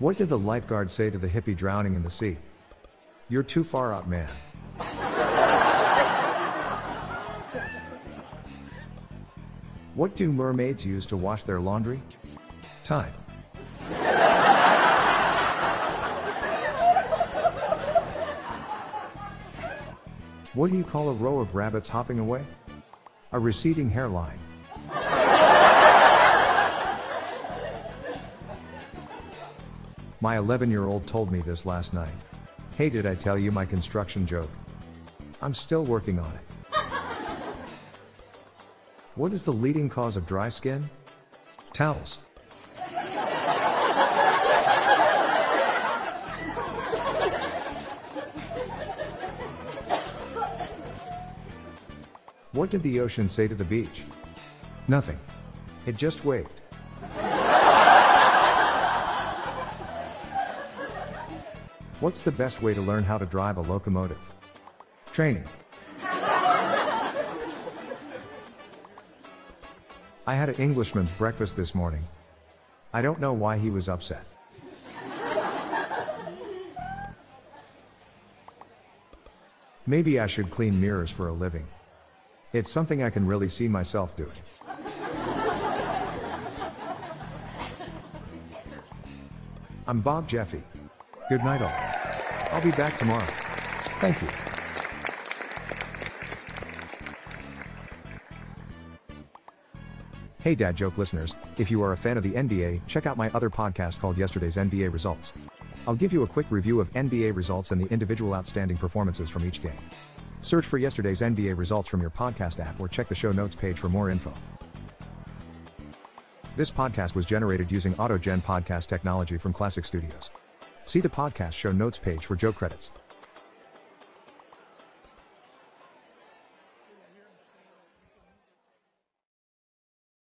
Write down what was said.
What did the lifeguard say to the hippie drowning in the sea? You're too far out, man. What do mermaids use to wash their laundry? Time. What do you call a row of rabbits hopping away? A receding hairline. My 11 year old told me this last night. Hey, did I tell you my construction joke? I'm still working on it. What is the leading cause of dry skin? Towels. What did the ocean say to the beach? Nothing. It just waved. What's the best way to learn how to drive a locomotive? Training. I had an Englishman's breakfast this morning. I don't know why he was upset. Maybe I should clean mirrors for a living. It's something I can really see myself doing. I'm Bob Jeffy. Good night, all. I'll be back tomorrow. Thank you. Hey, Dad Joke listeners, if you are a fan of the NBA, check out my other podcast called Yesterday's NBA Results. I'll give you a quick review of NBA results and the individual outstanding performances from each game. Search for yesterday's NBA results from your podcast app or check the show notes page for more info. This podcast was generated using AutoGen podcast technology from Classic Studios. See the podcast show notes page for joke credits.